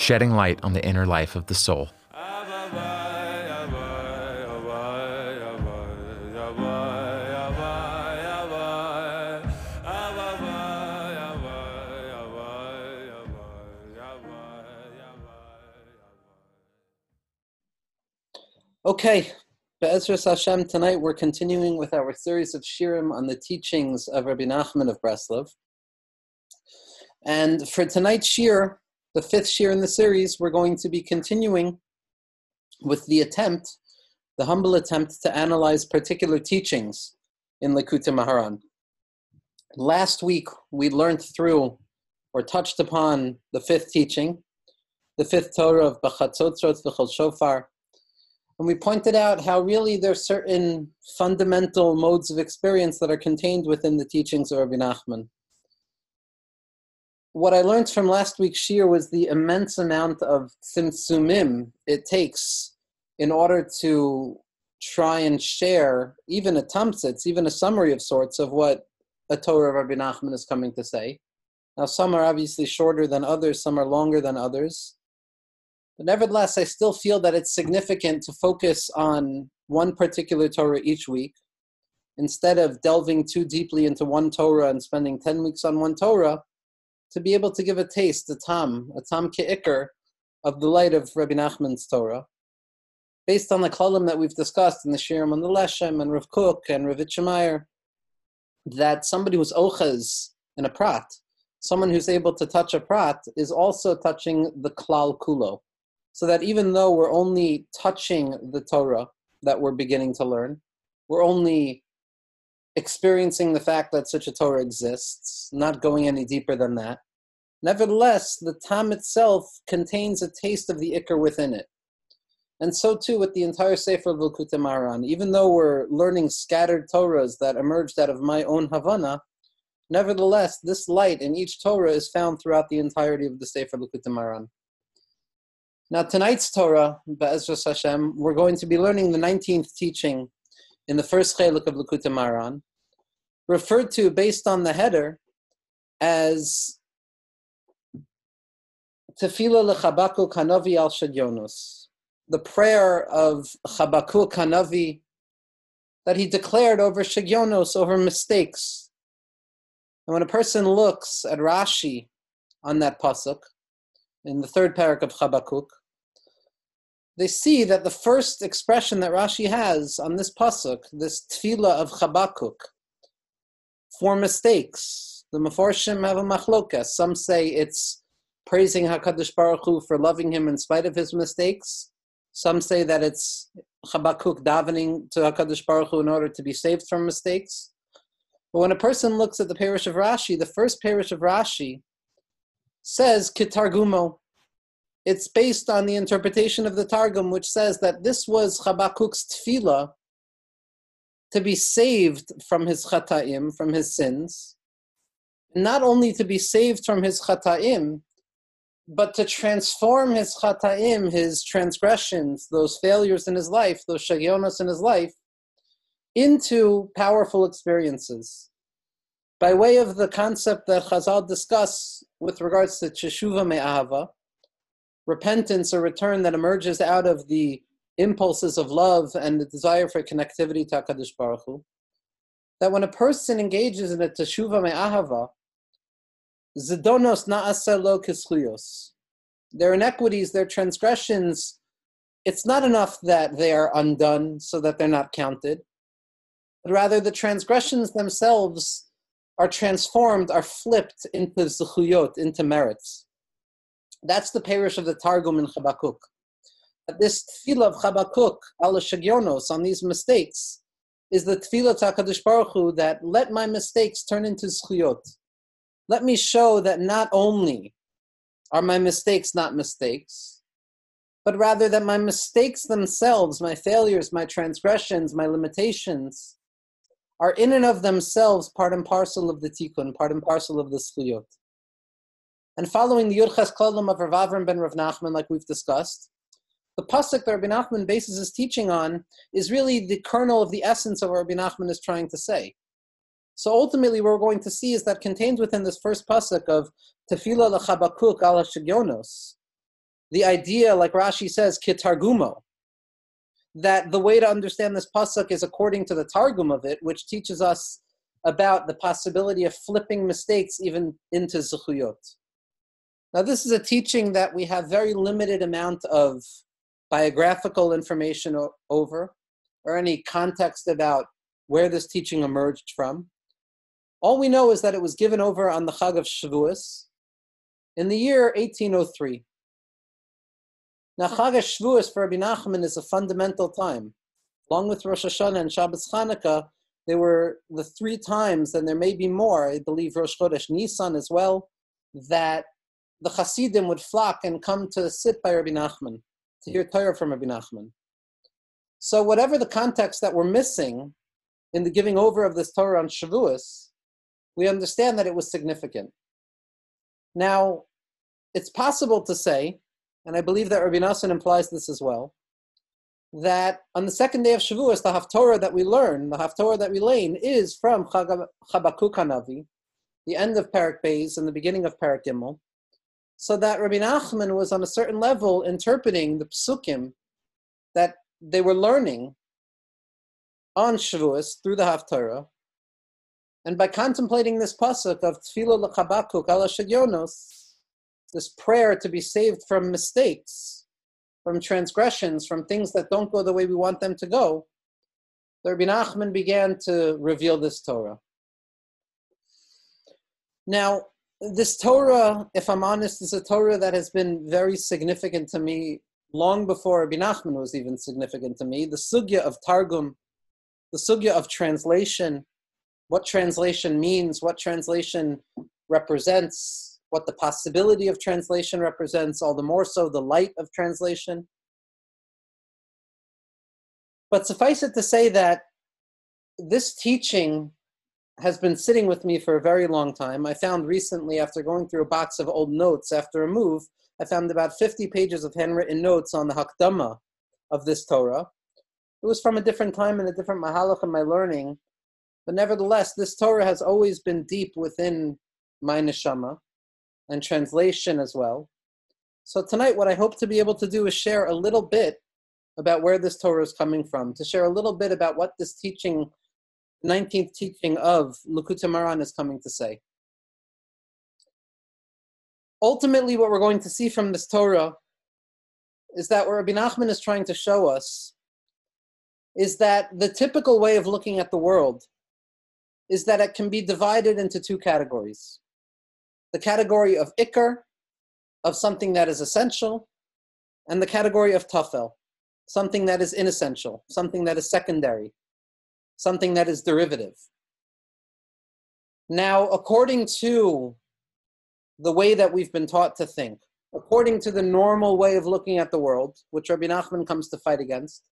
shedding light on the inner life of the soul. Okay, Be'ezras Hashem, tonight we're continuing with our series of shirim on the teachings of Rabbi Nachman of Breslov. And for tonight's shir, the fifth shir in the series, we're going to be continuing with the attempt, the humble attempt to analyze particular teachings in Likutei Moharan. Last week, we learned through or touched upon the fifth teaching, the fifth Torah of Bachatzotzot V'chol Shofar, and we pointed out how really there's certain fundamental modes of experience that are contained within the teachings of Rabbi Nachman. What I learned from last week's shir was the immense amount of simsumim it takes in order to try and share even a tamsitz, even a summary of sorts of what a Torah of Rabbi Nachman is coming to say. Now, some are obviously shorter than others, some are longer than others. But nevertheless, I still feel that it's significant to focus on one particular Torah each week instead of delving too deeply into one Torah and spending 10 weeks on one Torah, to be able to give a taste, a tam, a tam ke'ikr, of the light of Rabbi Nachman's Torah, based on the kolim that we've discussed in the Shirim on the Leshem and Rav Kook and Rav Itchemeyer, that somebody who's ochaz in a prat, someone who's able to touch a prat, is also touching the klal kulo. So that even though we're only touching the Torah that we're beginning to learn, we're only experiencing the fact that such a Torah exists, not going any deeper than that. Nevertheless, the Tam itself contains a taste of the Iker within it. And so too with the entire Sefer Likutei Moharan. Even though we're learning scattered Torahs that emerged out of my own Havana, nevertheless, this light in each Torah is found throughout the entirety of the Sefer Likutei Moharan. Now, tonight's Torah, Be'ezras Hashem, we're going to be learning the 19th teaching in the first Cheluk of Likutei Moharan, referred to based on the header as Tefillah leChabakuk Hanavi al Shagyonos, the prayer of Chabakuk Hanavi that he declared over Shagyonos, over mistakes. And when a person looks at Rashi on that pasuk, in the third parak of Chabakuk, they see that the first expression that Rashi has on this pasuk, this tefillah of Chabakuk, for mistakes. The Meforshim have a machlokas. Some say it's praising Hakadosh Baruch Hu for loving him in spite of his mistakes. Some say that it's Chabakuk davening to Hakadosh Baruch Hu in order to be saved from mistakes. But when a person looks at the parish of Rashi, the first parish of Rashi says Kitargumo, it's based on the interpretation of the Targum, which says that this was Chabakuk's tefillah to be saved from his chataim, from his sins, not only to be saved from his chataim, but to transform his chataim, his transgressions, those failures in his life, those shagionos in his life, into powerful experiences. By way of the concept that Chazal discuss with regards to teshuva me'ahava, repentance or return that emerges out of the impulses of love and the desire for connectivity to HaKadosh Baruch Hu, that when a person engages in a teshuva me'ahava, zidonos na'asa lo kizchuyos, their inequities, their transgressions, it's not enough that they are undone so that they're not counted, but rather the transgressions themselves are transformed, are flipped into zechuyot, into merits. That's the parish of the Targum in Chabakuk. This tefillah of Chabakuk, ala shagyonos, on these mistakes, is the tefillah to HaKadosh Baruch Hu that let my mistakes turn into zchuyot. Let me show that not only are my mistakes not mistakes, but rather that my mistakes themselves, my failures, my transgressions, my limitations, are in and of themselves part and parcel of the tikkun, part and parcel of the zchuyot. And following the Yurches Klalim of Rav Avram ben Rav Nachman, like we've discussed, the pasuk that Rabbi Nachman bases his teaching on is really the kernel of the essence of what Rabbi Nachman is trying to say. So ultimately, what we're going to see is that contained within this first pasuk of Tefillah lechabakuk ala shigyonos, the idea, like Rashi says, kitargumo, that the way to understand this pasuk is according to the targum of it, which teaches us about the possibility of flipping mistakes even into zechuyot. Now, this is a teaching that we have very limited amount of biographical information o- over, or any context about where this teaching emerged from. All we know is that it was given over on the Chag of Shavuos in the year 1803. Now, Chag of Shavuos for Rabbi Nachman is a fundamental time. Along with Rosh Hashanah and Shabbos Chanukah, they were the three times, and there may be more, I believe Rosh Chodesh Nisan as well, that the Hasidim would flock and come to sit by Rabbi Nachman, to hear Torah from Rabbi Nachman. So, whatever the context that we're missing in the giving over of this Torah on Shavuos, we understand that it was significant. Now, it's possible to say and I believe that Rabbi Nassan implies this as well, that on the second day of Shavuos, the Haftorah that we learn, the Haftorah that we learn, is from Chabakuk Hanavi, the end of Parak Beis and the beginning of Parak Gimel, so that Rabbi Nachman was on a certain level interpreting the psukim that they were learning on Shavuos through the Haftarah, and by contemplating this pasuk of Tfilah l'chabakuk ala shagyonos, this prayer to be saved from mistakes, from transgressions, from things that don't go the way we want them to go, the Rabbi Nachman began to reveal this Torah. Now, this Torah, if I'm honest, is a Torah that has been very significant to me long before Rabbi Nachman was even significant to me. The sugya of Targum, the sugya of translation, what translation means, what translation represents, what the possibility of translation represents, all the more so the light of translation. But suffice it to say that this teaching has been sitting with me for a very long time. I found recently, after going through a box of old notes after a move, I found about 50 pages of handwritten notes on the Hakdama of this Torah. It was from a different time and a different mahalach in my learning, but nevertheless, this Torah has always been deep within my neshama and translation as well. So tonight, what I hope to be able to do is share a little bit about where this Torah is coming from, to share a little bit about what this teaching, 19th teaching of Likutei Moharan is coming to say. Ultimately, what we're going to see from this Torah is that what Rabbi Nachman is trying to show us is that the typical way of looking at the world is that it can be divided into two categories the category of ikr, of something that is essential, and the category of tafel, something that is inessential, something that is secondary, something that is derivative. Now, according to the way that we've been taught to think, according to the normal way of looking at the world, which Rabbi Nachman comes to fight against,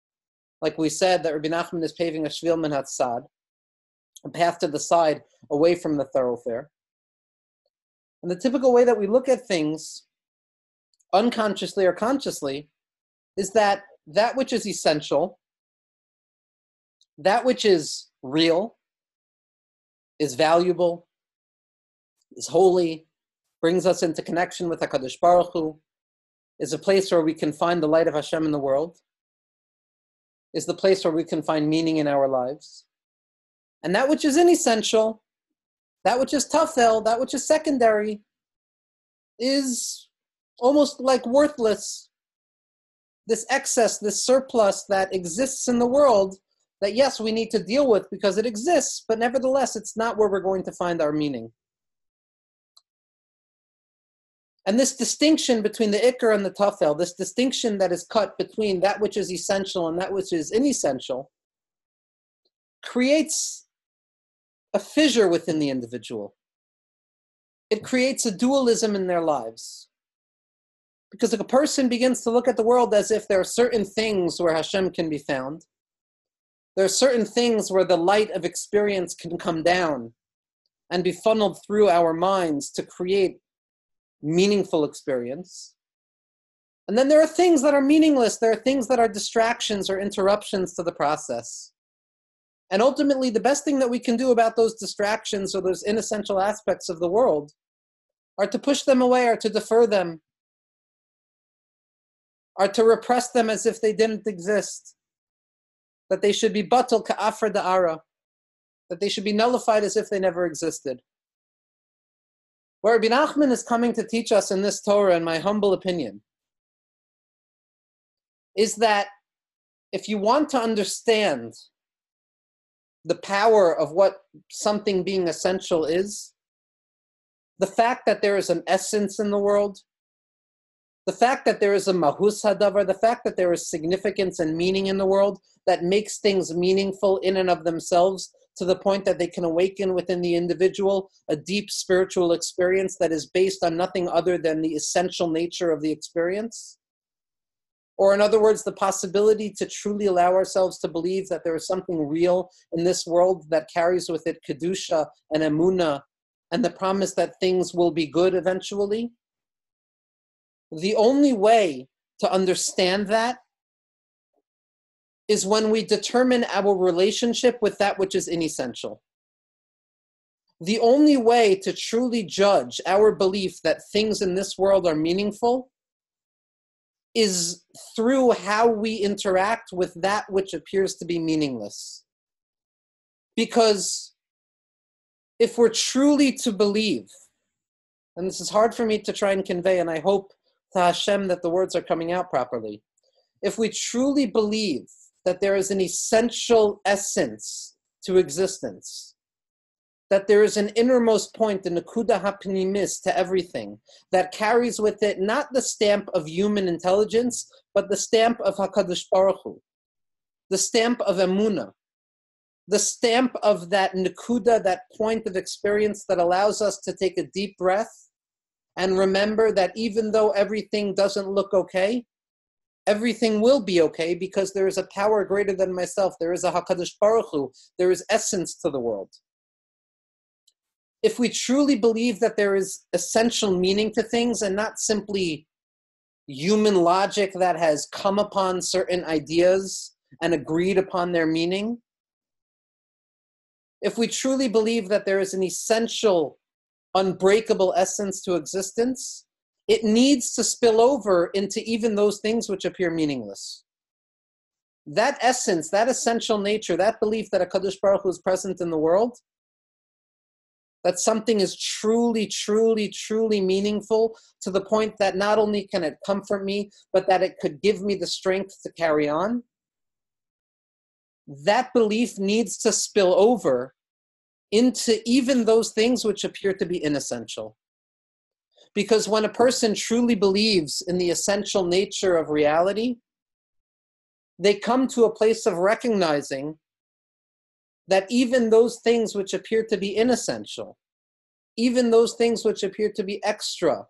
like we said, that Rabbi Nachman is paving a shvil min sad, a path to the side away from the thoroughfare. And the typical way that we look at things, unconsciously or consciously, is that that which is essential, that which is real, is valuable, is holy, brings us into connection with HaKadosh Baruch Hu, is a place where we can find the light of Hashem in the world, is the place where we can find meaning in our lives. And that which is inessential, that which is tafel, that which is secondary, is almost like worthless. This excess, this surplus that exists in the world, that yes, we need to deal with because it exists, but nevertheless, it's not where we're going to find our meaning. And this distinction between the ikr and the tafel, this distinction that is cut between that which is essential and that which is inessential, creates a fissure within the individual. It creates a dualism in their lives. Because if a person begins to look at the world as if there are certain things where Hashem can be found, there are certain things where the light of experience can come down and be funneled through our minds to create meaningful experience. And then there are things that are meaningless. There are things that are distractions or interruptions to the process. And ultimately, the best thing that we can do about those distractions or those inessential aspects of the world are to push them away or to defer them, are to repress them as if they didn't exist, that they should be batal ka'afra da'ara, that they should be nullified as if they never existed. What Rabbi Nachman is coming to teach us in this Torah, in my humble opinion, is that if you want to understand the power of what something being essential is, the fact that there is an essence in the world, the fact that there is a mahus hadavar, the fact that there is significance and meaning in the world that makes things meaningful in and of themselves to the point that they can awaken within the individual a deep spiritual experience that is based on nothing other than the essential nature of the experience. Or, in other words, the possibility to truly allow ourselves to believe that there is something real in this world that carries with it Kedusha and Emuna and the promise that things will be good eventually. The only way to understand that is when we determine our relationship with that which is inessential. The only way to truly judge our belief that things in this world are meaningful is through how we interact with that which appears to be meaningless. Because if we're truly to believe, and this is hard for me to try and convey, and I hope to Hashem that the words are coming out properly. If we truly believe that there is an essential essence to existence, that there is an innermost point, the nakuda hapnimis to everything, that carries with it not the stamp of human intelligence, but the stamp of Hakadosh Baruch Hu, the stamp of emuna, the stamp of that nakuda, that point of experience that allows us to take a deep breath and remember that even though everything doesn't look okay, everything will be okay because there is a power greater than myself. There is a Hakadosh Baruch Hu. There is essence to the world if we truly believe that there is essential meaning to things and not simply human logic that has come upon certain ideas and agreed upon their meaning, if we truly believe that there is an essential, unbreakable essence to existence, it needs to spill over into even those things which appear meaningless. That essence, that essential nature, that belief that HaKadosh Baruch Hu is present in the world, that something is truly, truly, truly meaningful to the point that not only can it comfort me, but that it could give me the strength to carry on, that belief needs to spill over into even those things which appear to be inessential. Because when a person truly believes in the essential nature of reality, they come to a place of recognizing that even those things which appear to be inessential, even those things which appear to be extra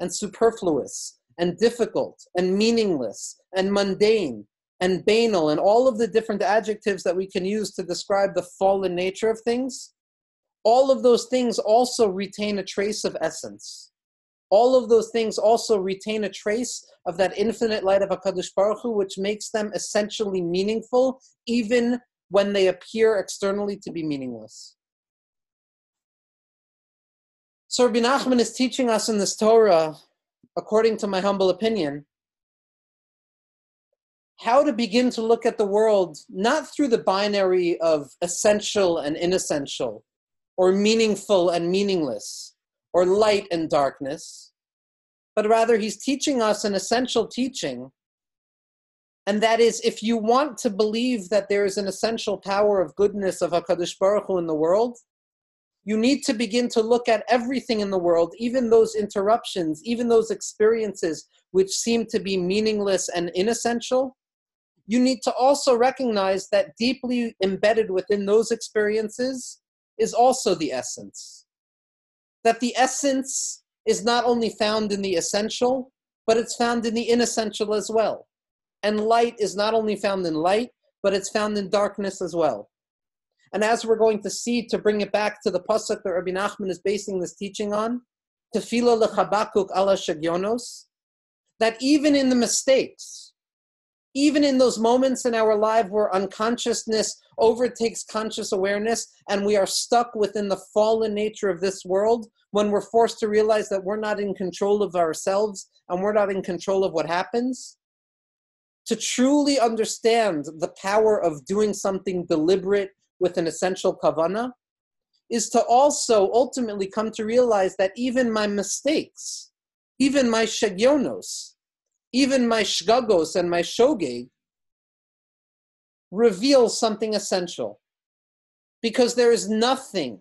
and superfluous and difficult and meaningless and mundane and banal and all of the different adjectives that we can use to describe the fallen nature of things, all of those things also retain a trace of essence. All of those things also retain a trace of that infinite light of HaKadosh Baruch Hu, which makes them essentially meaningful, even when they appear externally to be meaningless. So Rabbi Nachman is teaching us in this Torah, according to my humble opinion, how to begin to look at the world not through the binary of essential and inessential, or meaningful and meaningless, or light and darkness, but rather he's teaching us an essential teaching and that is, if you want to believe that there is an essential power of goodness of HaKadosh Baruch Hu in the world, you need to begin to look at everything in the world, even those interruptions, even those experiences which seem to be meaningless and inessential. You need to also recognize that deeply embedded within those experiences is also the essence. That the essence is not only found in the essential, but it's found in the inessential as well. And light is not only found in light, but it's found in darkness as well. And as we're going to see, to bring it back to the pasuk that Rabbi Nachman is basing this teaching on, tefillah lechabakuk ala shagyonos, that even in the mistakes, even in those moments in our life where unconsciousness overtakes conscious awareness and we are stuck within the fallen nature of this world, when we're forced to realize that we're not in control of ourselves and we're not in control of what happens, to truly understand the power of doing something deliberate with an essential kavana is to also ultimately come to realize that even my mistakes, even my shagyonos, even my shgagos and my shogeg reveal something essential. Because there is nothing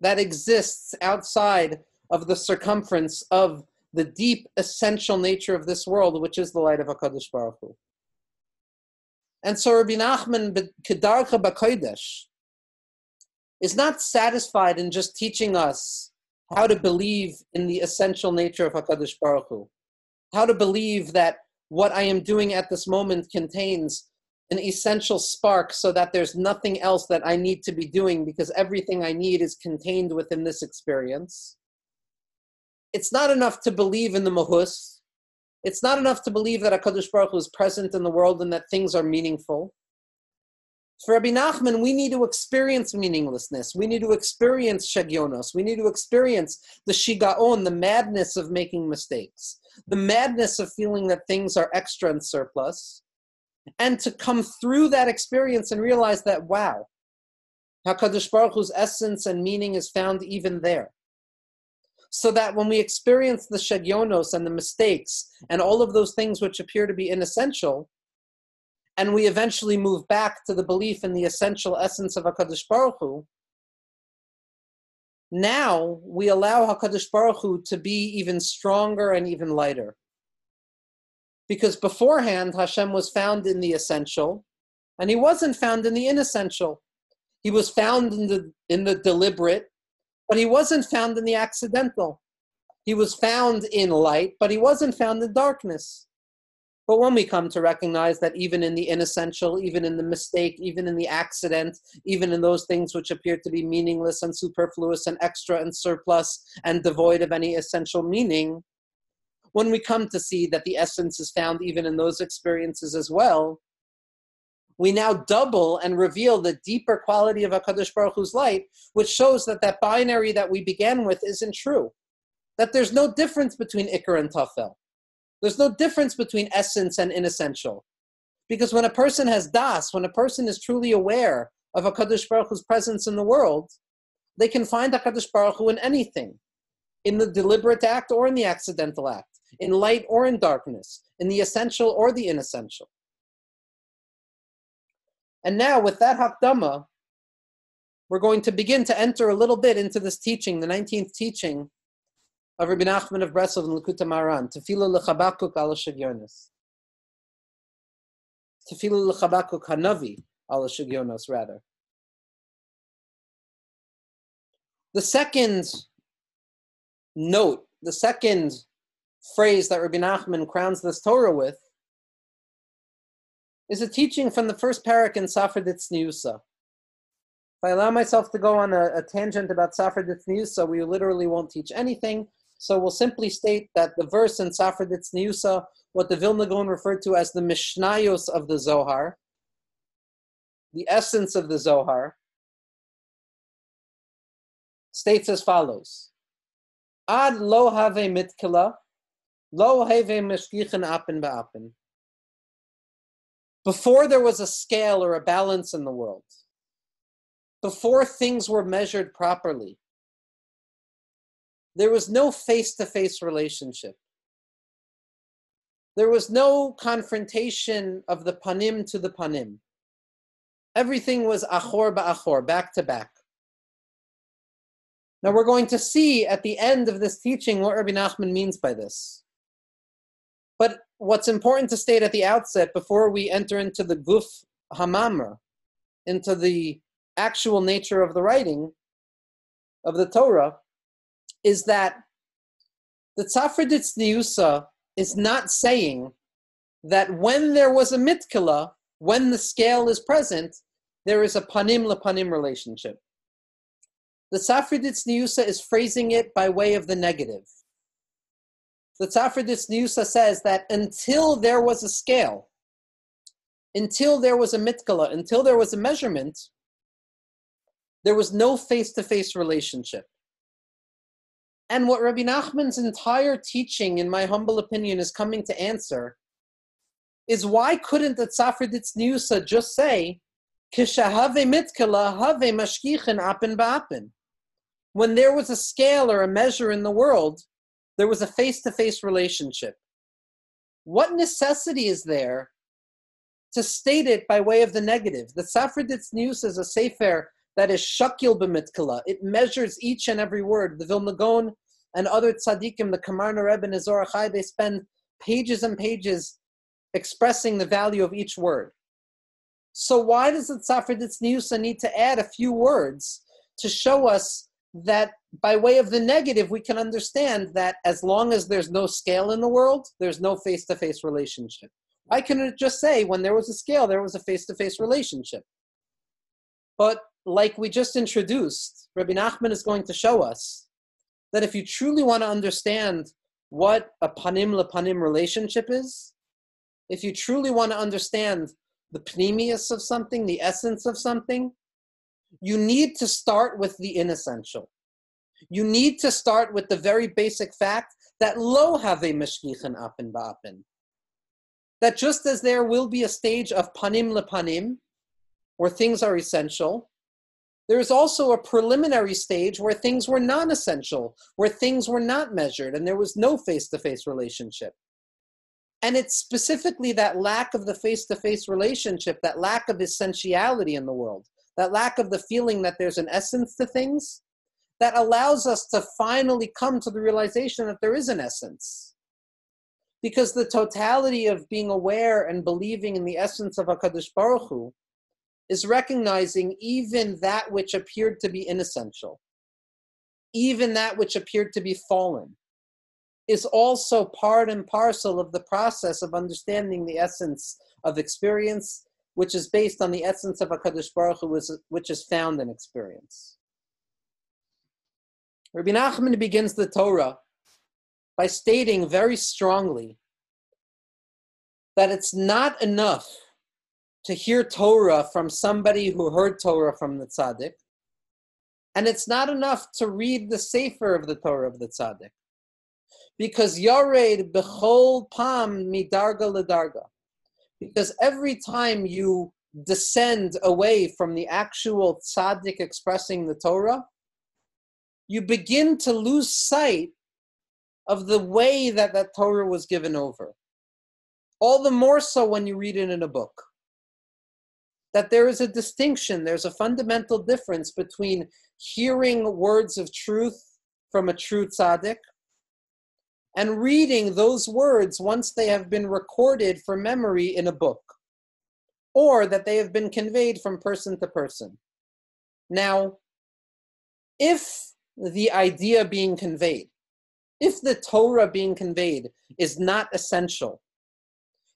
that exists outside of the circumference of the deep essential nature of this world, which is the light of HaKadosh Baruch Hu. And so Rabbi Nachman Kedarcha B'Kodesh is not satisfied in just teaching us how to believe in the essential nature of HaKadosh Baruch Hu, how to believe that what I am doing at this moment contains an essential spark so that there's nothing else that I need to be doing because everything I need is contained within this experience. It's not enough to believe in the Mahus. It's not enough to believe that HaKadosh Baruch Hu is present in the world and that things are meaningful. For Rabbi Nachman, we need to experience meaninglessness. We need to experience shagyonos. We need to experience the shigaon, the madness of making mistakes, the madness of feeling that things are extra and surplus, and to come through that experience and realize that, wow, HaKadosh Baruch Hu's essence and meaning is found even there so that when we experience the shagyonos and the mistakes and all of those things which appear to be inessential, and we eventually move back to the belief in the essential essence of HaKadosh Baruch Hu, now we allow HaKadosh Baruch Hu to be even stronger and even lighter. Because beforehand, Hashem was found in the essential, and he wasn't found in the inessential. He was found in the, in the deliberate, but he wasn't found in the accidental. He was found in light, but he wasn't found in darkness. But when we come to recognize that even in the inessential, even in the mistake, even in the accident, even in those things which appear to be meaningless and superfluous and extra and surplus and devoid of any essential meaning, when we come to see that the essence is found even in those experiences as well, we now double and reveal the deeper quality of HaKadosh Baruch Hu's light, which shows that that binary that we began with isn't true. That there's no difference between Iker and Tafel. There's no difference between essence and inessential. Because when a person has das, when a person is truly aware of HaKadosh Baruch Hu's presence in the world, they can find HaKadosh Baruch Hu in anything, in the deliberate act or in the accidental act, in light or in darkness, in the essential or the inessential. And now, with that Hakdama, we're going to begin to enter a little bit into this teaching, the 19th teaching of Rabbi Nachman of Breslov and Likutei Moharan, Tefillah lechabakuk ala shagyonis. Tefillah lechabakuk hanavi ala shagyonos, rather. The second note, the second phrase that Rabbi Nachman crowns this Torah with is a teaching from the first parak in Safra Ditzniusa. If I allow myself to go on a, a tangent about Safra Ditzniusa, we literally won't teach anything. So we'll simply state that the verse in Safra Ditzniusa, what the Vilna Gaon referred to as the Mishnayos of the Zohar, the essence of the Zohar, states as follows. Ad lo have mitkila, lo have apin ba'apin before there was a scale or a balance in the world, before things were measured properly, there was no face to face relationship. There was no confrontation of the panim to the panim. Everything was achor ba'achor, back to back. Now we're going to see at the end of this teaching what Rabbi Nachman means by this. But what's important to state at the outset before we enter into the guf hamamr, into the actual nature of the writing of the Torah, is that the Tzafra Ditzniusa is not saying that when there was a mitkala, when the scale is present, there is a panim panim relationship. The Tzafra Ditzniusa is phrasing it by way of the negative. The Tzafra Ditzniusa says that until there was a scale, until there was a mitkala, until there was a measurement, there was no face to face relationship. And what Rabbi Nachman's entire teaching, in my humble opinion, is coming to answer is why couldn't the Tzafra Ditzniusa just say, Kishahave have mashkichin? When there was a scale or a measure in the world, there was a face to face relationship. What necessity is there to state it by way of the negative? The Tzafra Ditzniusa is a sefer that is shakil b'mitkala. It measures each and every word. The Vilna Gaon and other tzaddikim, the Kamarna Rebbe and Zohar Chai, they spend pages and pages expressing the value of each word. So why does the Tzafra Ditzniusa need to add a few words to show us that by way of the negative, we can understand that as long as there's no scale in the world, there's no face-to-face relationship. Why can it just say when there was a scale, there was a face-to-face relationship? But like we just introduced, Rabbi Nachman is going to show us that if you truly want to understand what a panim panim relationship is, if you truly want to understand the pnimius of something, the essence of something, you need to start with the inessential. You need to start with the very basic fact that lo have a meshkichin apin ba'apin. That just as there will be a stage of panim lepanim, where things are essential, there is also a preliminary stage where things were non essential, where things were not measured, and there was no face to face relationship. And it's specifically that lack of the face to face relationship, that lack of essentiality in the world, that lack of the feeling that there's an essence to things, that allows us to finally come to the realization that there is an essence. Because the totality of being aware and believing in the essence of HaKadosh Baruch Hu is recognizing even that which appeared to be inessential, even that which appeared to be fallen, is also part and parcel of the process of understanding the essence of experience, which is based on the essence of HaKadosh Baruch Hu, which is found in experience. Rabbi Nachman begins the Torah by stating very strongly that it's not enough to hear Torah from somebody who heard Torah from the tzaddik, and it's not enough to read the sefer of the Torah of the tzaddik, because yared bechol pam midarga ledarga, because every time you descend away from the actual tzaddik expressing the Torah, you begin to lose sight of the way that that Torah was given over. All the more so when you read it in a book that there is a distinction, there's a fundamental difference between hearing words of truth from a true tzaddik and reading those words once they have been recorded for memory in a book or that they have been conveyed from person to person. Now, if the idea being conveyed, if the Torah being conveyed is not essential,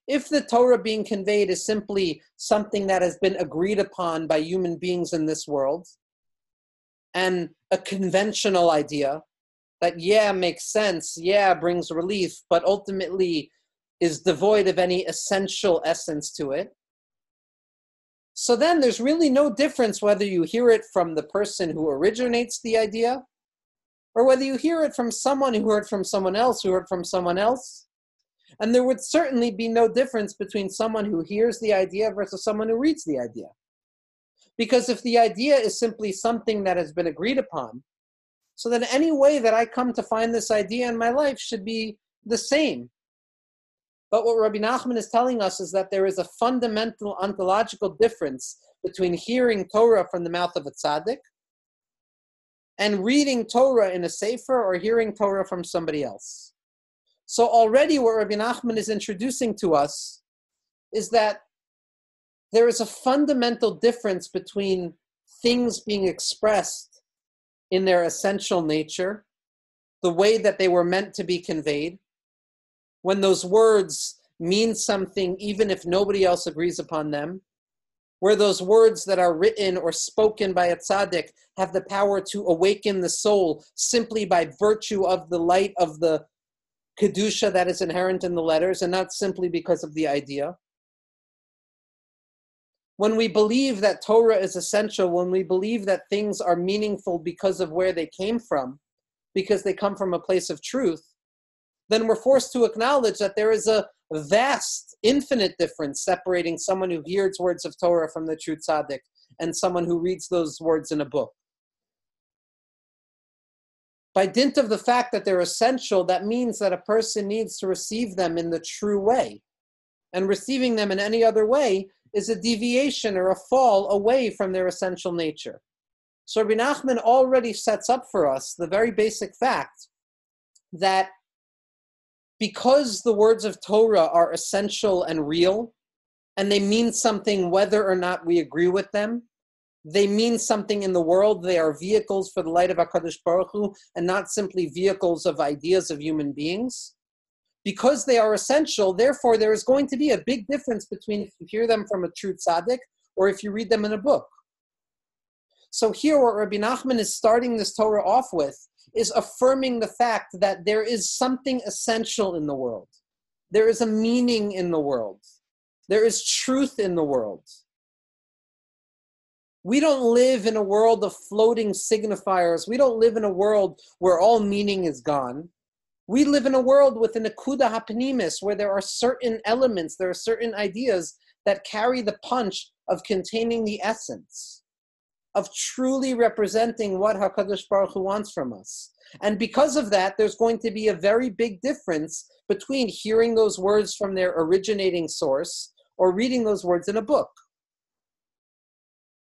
if the Torah being conveyed is simply something that has been agreed upon by human beings in this world, and a conventional idea that, yeah, makes sense, yeah, brings relief, but ultimately is devoid of any essential essence to it, so then there's really no difference whether you hear it from the person who originates the idea or whether you hear it from someone who heard from someone else who heard from someone else and there would certainly be no difference between someone who hears the idea versus someone who reads the idea. Because if the idea is simply something that has been agreed upon, so then any way that I come to find this idea in my life should be the same. But what Rabbi Nachman is telling us is that there is a fundamental ontological difference between hearing Torah from the mouth of a tzaddik and reading Torah in a sefer or hearing Torah from somebody else. So already what Rabbi Nachman is introducing to us is that there is a fundamental difference between things being expressed in their essential nature, the way that they were meant to be conveyed, when those words mean something even if nobody else agrees upon them, where those words that are written or spoken by a tzaddik have the power to awaken the soul simply by virtue of the light of the kedusha that is inherent in the letters and not simply because of the idea. When we believe that Torah is essential, when we believe that things are meaningful because of where they came from, because they come from a place of truth, then we're forced to acknowledge that there is a vast, infinite difference separating someone who hears words of Torah from the true tzaddik and someone who reads those words in a book. By dint of the fact that they're essential, that means that a person needs to receive them in the true way. And receiving them in any other way is a deviation or a fall away from their essential nature. So Rabbi Nachman already sets up for us the very basic fact that because the words of Torah are essential and real, and they mean something whether or not we agree with them, they mean something in the world. They are vehicles for the light of HaKadosh Baruch Hu, and not simply vehicles of ideas of human beings because they are essential, therefore, there is going to be a big difference between if you hear them from a true tzaddik or if you read them in a book. So, here, what Rabbi Nachman is starting this Torah off with is affirming the fact that there is something essential in the world, there is a meaning in the world, there is truth in the world. We don't live in a world of floating signifiers. We don't live in a world where all meaning is gone. We live in a world with an akuda hapanimis where there are certain elements, there are certain ideas that carry the punch of containing the essence, of truly representing what Hakadosh Baruch Hu wants from us. And because of that, there's going to be a very big difference between hearing those words from their originating source or reading those words in a book.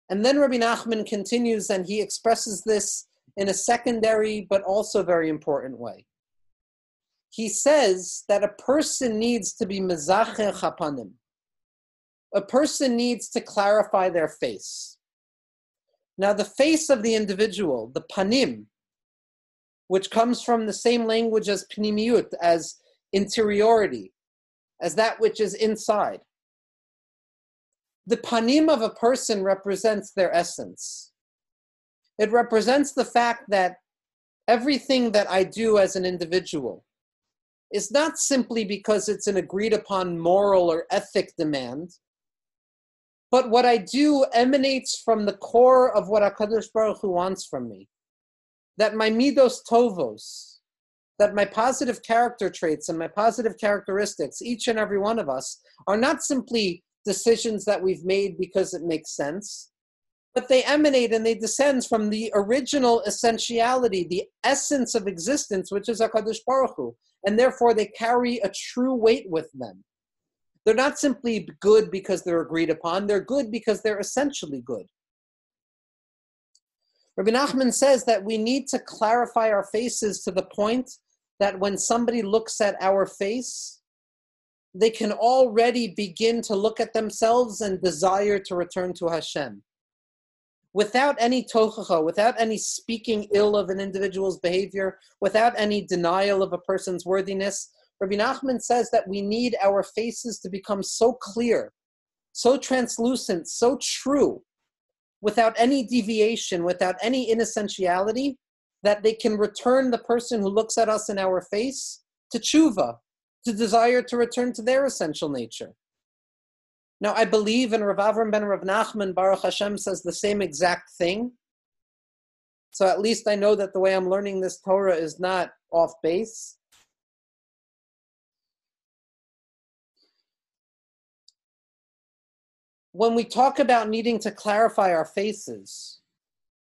And then Rabbi Nachman continues and he expresses this in a secondary but also very important way he says that a person needs to be mezacher chapanim. A person needs to clarify their face. Now, the face of the individual, the panim, which comes from the same language as pnimiut, as interiority, as that which is inside. The panim of a person represents their essence. It represents the fact that everything that I do as an individual, is not simply because it's an agreed upon moral or ethic demand, but what I do emanates from the core of what HaKadosh Baruch Hu wants from me. That my midos tovos, that my positive character traits and my positive characteristics, each and every one of us, are not simply decisions that we've made because it makes sense, but they emanate and they descend from the original essentiality, the essence of existence, which is HaKadosh Baruch Hu and therefore they carry a true weight with them. They're not simply good because they're agreed upon, they're good because they're essentially good. Rabbi Nachman says that we need to clarify our faces to the point that when somebody looks at our face, they can already begin to look at themselves and desire to return to Hashem without any tochacha, without any speaking ill of an individual's behavior, without any denial of a person's worthiness. Rabbi Nachman says that we need our faces to become so clear, so translucent, so true, without any deviation, without any inessentiality, that they can return the person who looks at us in our face to tshuva, to desire to return to their essential nature. Now, I believe in Rav Avram ben Rav Nachman, Baruch Hashem says the same exact thing. So at least I know that the way I'm learning this Torah is not off base. When we talk about needing to clarify our faces,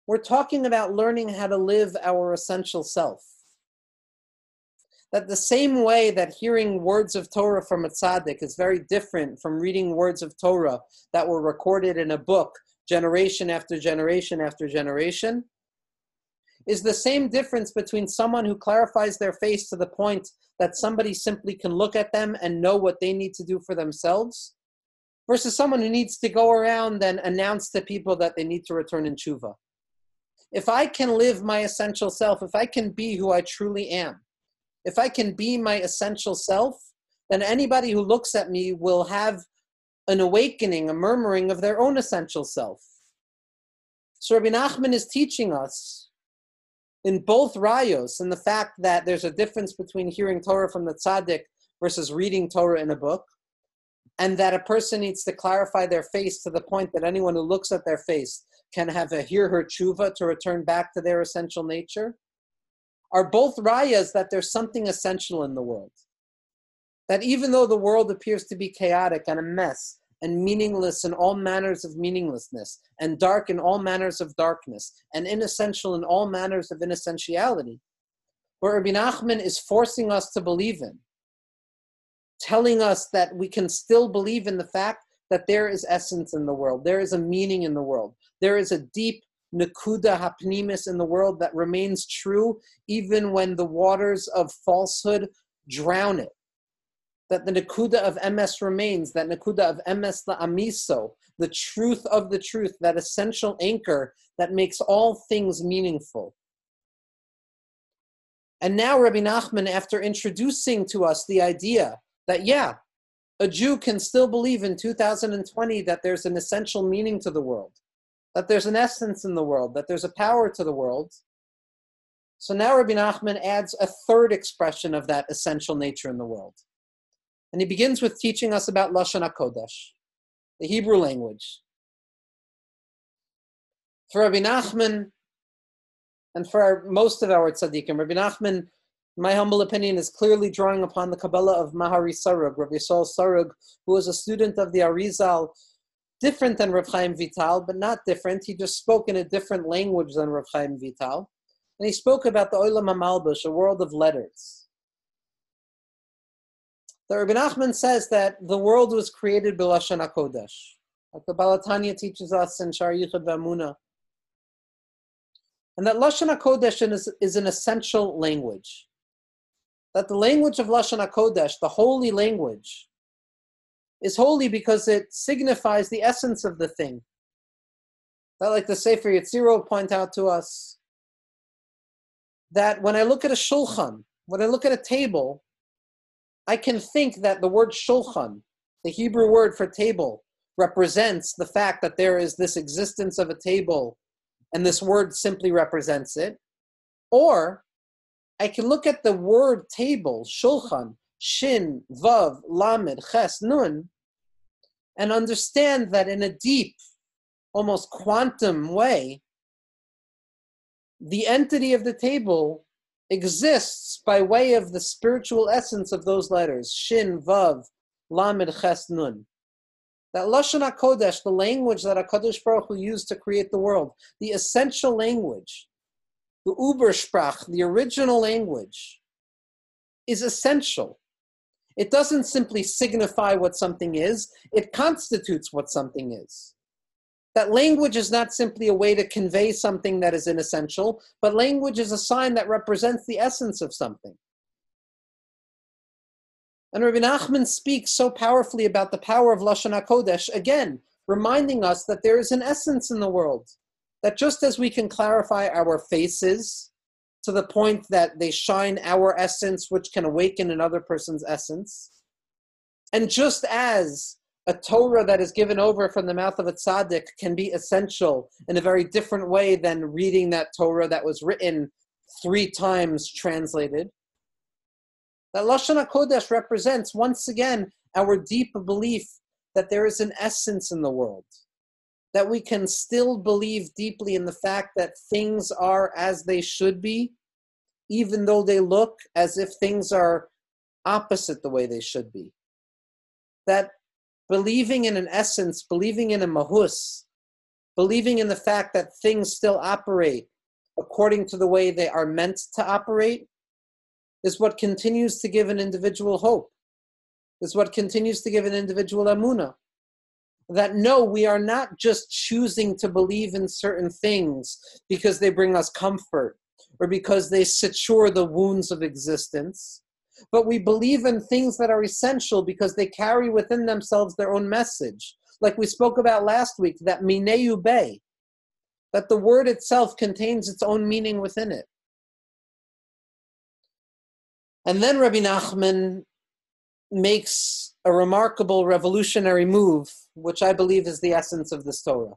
we're talking about learning how to live our essential self that the same way that hearing words of Torah from a tzaddik is very different from reading words of Torah that were recorded in a book generation after generation after generation, is the same difference between someone who clarifies their face to the point that somebody simply can look at them and know what they need to do for themselves versus someone who needs to go around and announce to people that they need to return in tshuva. If I can live my essential self, if I can be who I truly am, if I can be my essential self, then anybody who looks at me will have an awakening, a murmuring of their own essential self. So Rabbi Nachman is teaching us in both rayos, and the fact that there's a difference between hearing Torah from the tzaddik versus reading Torah in a book, and that a person needs to clarify their face to the point that anyone who looks at their face can have a hirhur tshuva to return back to their essential nature, are both rayas that there's something essential in the world. That even though the world appears to be chaotic and a mess, and meaningless in all manners of meaninglessness, and dark in all manners of darkness, and inessential in all manners of inessentiality, what Rabbi Nachman is forcing us to believe in, telling us that we can still believe in the fact that there is essence in the world, there is a meaning in the world, there is a deep nakuda hapnimis in the world that remains true even when the waters of falsehood drown it. That the nakuda of emes remains, that nakuda of emes la amiso, the truth of the truth, that essential anchor that makes all things meaningful. And now Rabbi Nachman, after introducing to us the idea that, yeah, a Jew can still believe in 2020 that there's an essential meaning to the world, that there's an essence in the world, that there's a power to the world. So now Rabbi Nachman adds a third expression of that essential nature in the world. And he begins with teaching us about Lashon HaKodesh, the Hebrew language. For Rabbi Nachman, and for our, most of our tzaddikim, Rabbi Nachman my humble opinion is clearly drawing upon the Kabbalah of Mahari Sarug, Rabbi Yisrael Sarug, who was a student of the Arizal, different than Rav Chaim Vital, but not different. He just spoke in a different language than Rav Chaim Vital. And he spoke about the Olam HaMalbush, a world of letters. The Rabbi Nachman says that the world was created by b'Lashon HaKodesh. Like the Balatanya teaches us in Shar Yichud V'Amuna. And that Lashon HaKodesh is, is an essential language that the language of Lashon HaKodesh, the holy language, is holy because it signifies the essence of the thing. That, like the Sefer Yetziro point out to us, that when I look at a shulchan, when I look at a table, I can think that the word shulchan, the Hebrew word for table, represents the fact that there is this existence of a table and this word simply represents it. Or I can look at the word table, shulchan, shin, vav, lamed, ches, nun, and understand that in a deep, almost quantum way, the entity of the table exists by way of the spiritual essence of those letters, shin, vav, lamed, ches, nun. That Lashon HaKodesh, the language that HaKadosh Baruch Hu used to create the world, the essential language, the Ubersprach, the original language, is essential. It doesn't simply signify what something is, it constitutes what something is. That language is not simply a way to convey something that is inessential, but language is a sign that represents the essence of something. And Rabbi Nachman speaks so powerfully about the power of Lashon HaKodesh, again, reminding us that there is an essence in the world that just as we can clarify our faces to the point that they shine our essence, which can awaken another person's essence, and just as a Torah that is given over from the mouth of a tzaddik can be essential in a very different way than reading that Torah that was written three times translated. That Lashon HaKodesh represents, once again, our deep belief that there is an essence in the world that we can still believe deeply in the fact that things are as they should be, even though they look as if things are opposite the way they should be. That believing in an essence, believing in a mahus, believing in the fact that things still operate according to the way they are meant to operate, is what continues to give an individual hope, is what continues to give an individual amuna that no, we are not just choosing to believe in certain things because they bring us comfort or because they suture the wounds of existence, but we believe in things that are essential because they carry within themselves their own message. Like we spoke about last week, that mineu be, that the word itself contains its own meaning within it. And then Rabbi Nachman makes a remarkable revolutionary move, which I believe is the essence of this Torah.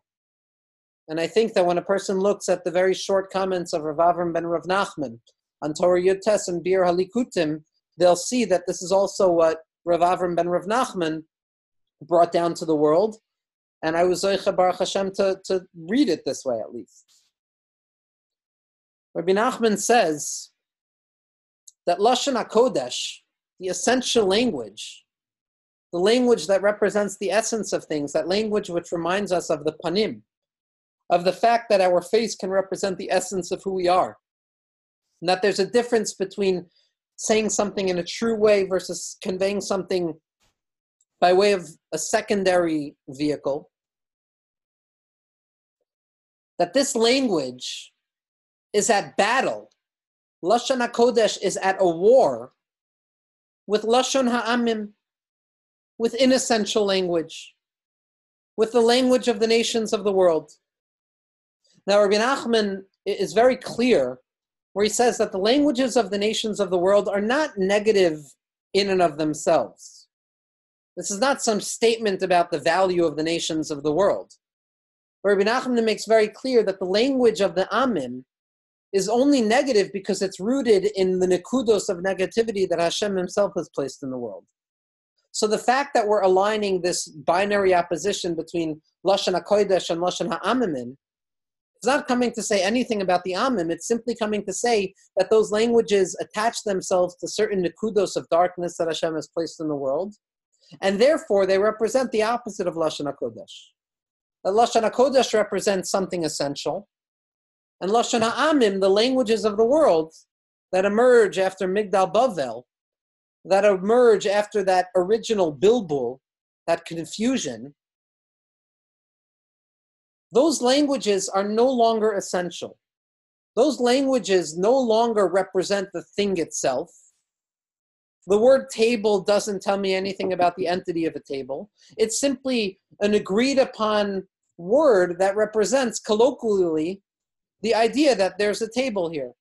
And I think that when a person looks at the very short comments of Rav Avram ben Rav Nachman on Torah Yutes and Biur HaLikutim, they'll see that this is also what Rav Avram ben Rav Nachman brought down to the world. And I was Zoicha Baruch Hashem to, to read it this way at least. Rabbi Nachman says that Lashon HaKodesh, the essential language, the language that represents the essence of things, that language which reminds us of the panim, of the fact that our face can represent the essence of who we are. And that there's a difference between saying something in a true way versus conveying something by way of a secondary vehicle. That this language is at battle Lashon HaKodesh is at a war with Lashon Ha'amim, with inessential language, with the language of the nations of the world. Now, Rabbi Nachman is very clear where he says that the languages of the nations of the world are not negative in and of themselves. This is not some statement about the value of the nations of the world. Rabbi Nachman makes very clear that the language of the Amim is only negative because it's rooted in the nekudos of negativity that Hashem himself has placed in the world. So the fact that we're aligning this binary opposition between Lashon HaKodesh and Lashon HaAmimim is not coming to say anything about the Amim. It's simply coming to say that those languages attach themselves to certain nekudos of darkness that Hashem has placed in the world. And therefore, they represent the opposite of Lashon HaKodesh. That Lashon HaKodesh represents something essential, and Lashon Ha'amim, the languages of the world that emerge after Migdal Bavel, that emerge after that original Bilbul, that confusion, those languages are no longer essential. Those languages no longer represent the thing itself. The word table doesn't tell me anything about the entity of a table. It's simply an agreed upon word that represents colloquially the idea that there's a table here.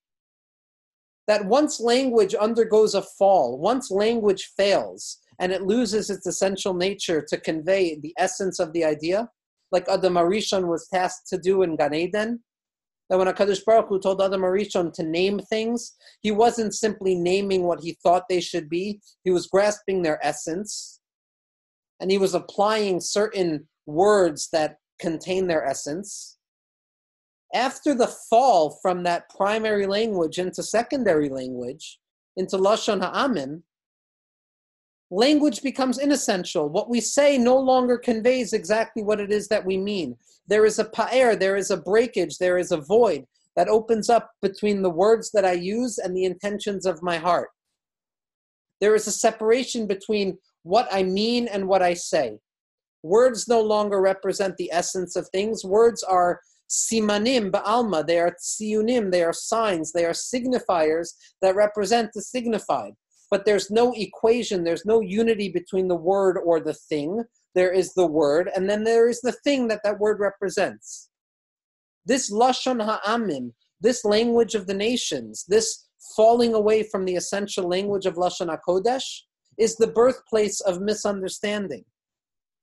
That once language undergoes a fall, once language fails, and it loses its essential nature to convey the essence of the idea, like Adam Arishon was tasked to do in Gan Eden, that when HaKadosh Baruch Hu told Adam Arishon to name things, he wasn't simply naming what he thought they should be, he was grasping their essence, and he was applying certain words that contain their essence after the fall from that primary language into secondary language, into Lashon Ha'amim, language becomes inessential. What we say no longer conveys exactly what it is that we mean. There is a pa'er, there is a breakage, there is a void that opens up between the words that I use and the intentions of my heart. There is a separation between what I mean and what I say. Words no longer represent the essence of things. Words are simanim ba'alma, they are tziyunim, they are signs, they are signifiers that represent the signified. But there's no equation, there's no unity between the word or the thing. There is the word, and then there is the thing that that word represents. This lashon ha'amim, this language of the nations, this falling away from the essential language of lashon hakodesh, is the birthplace of misunderstanding,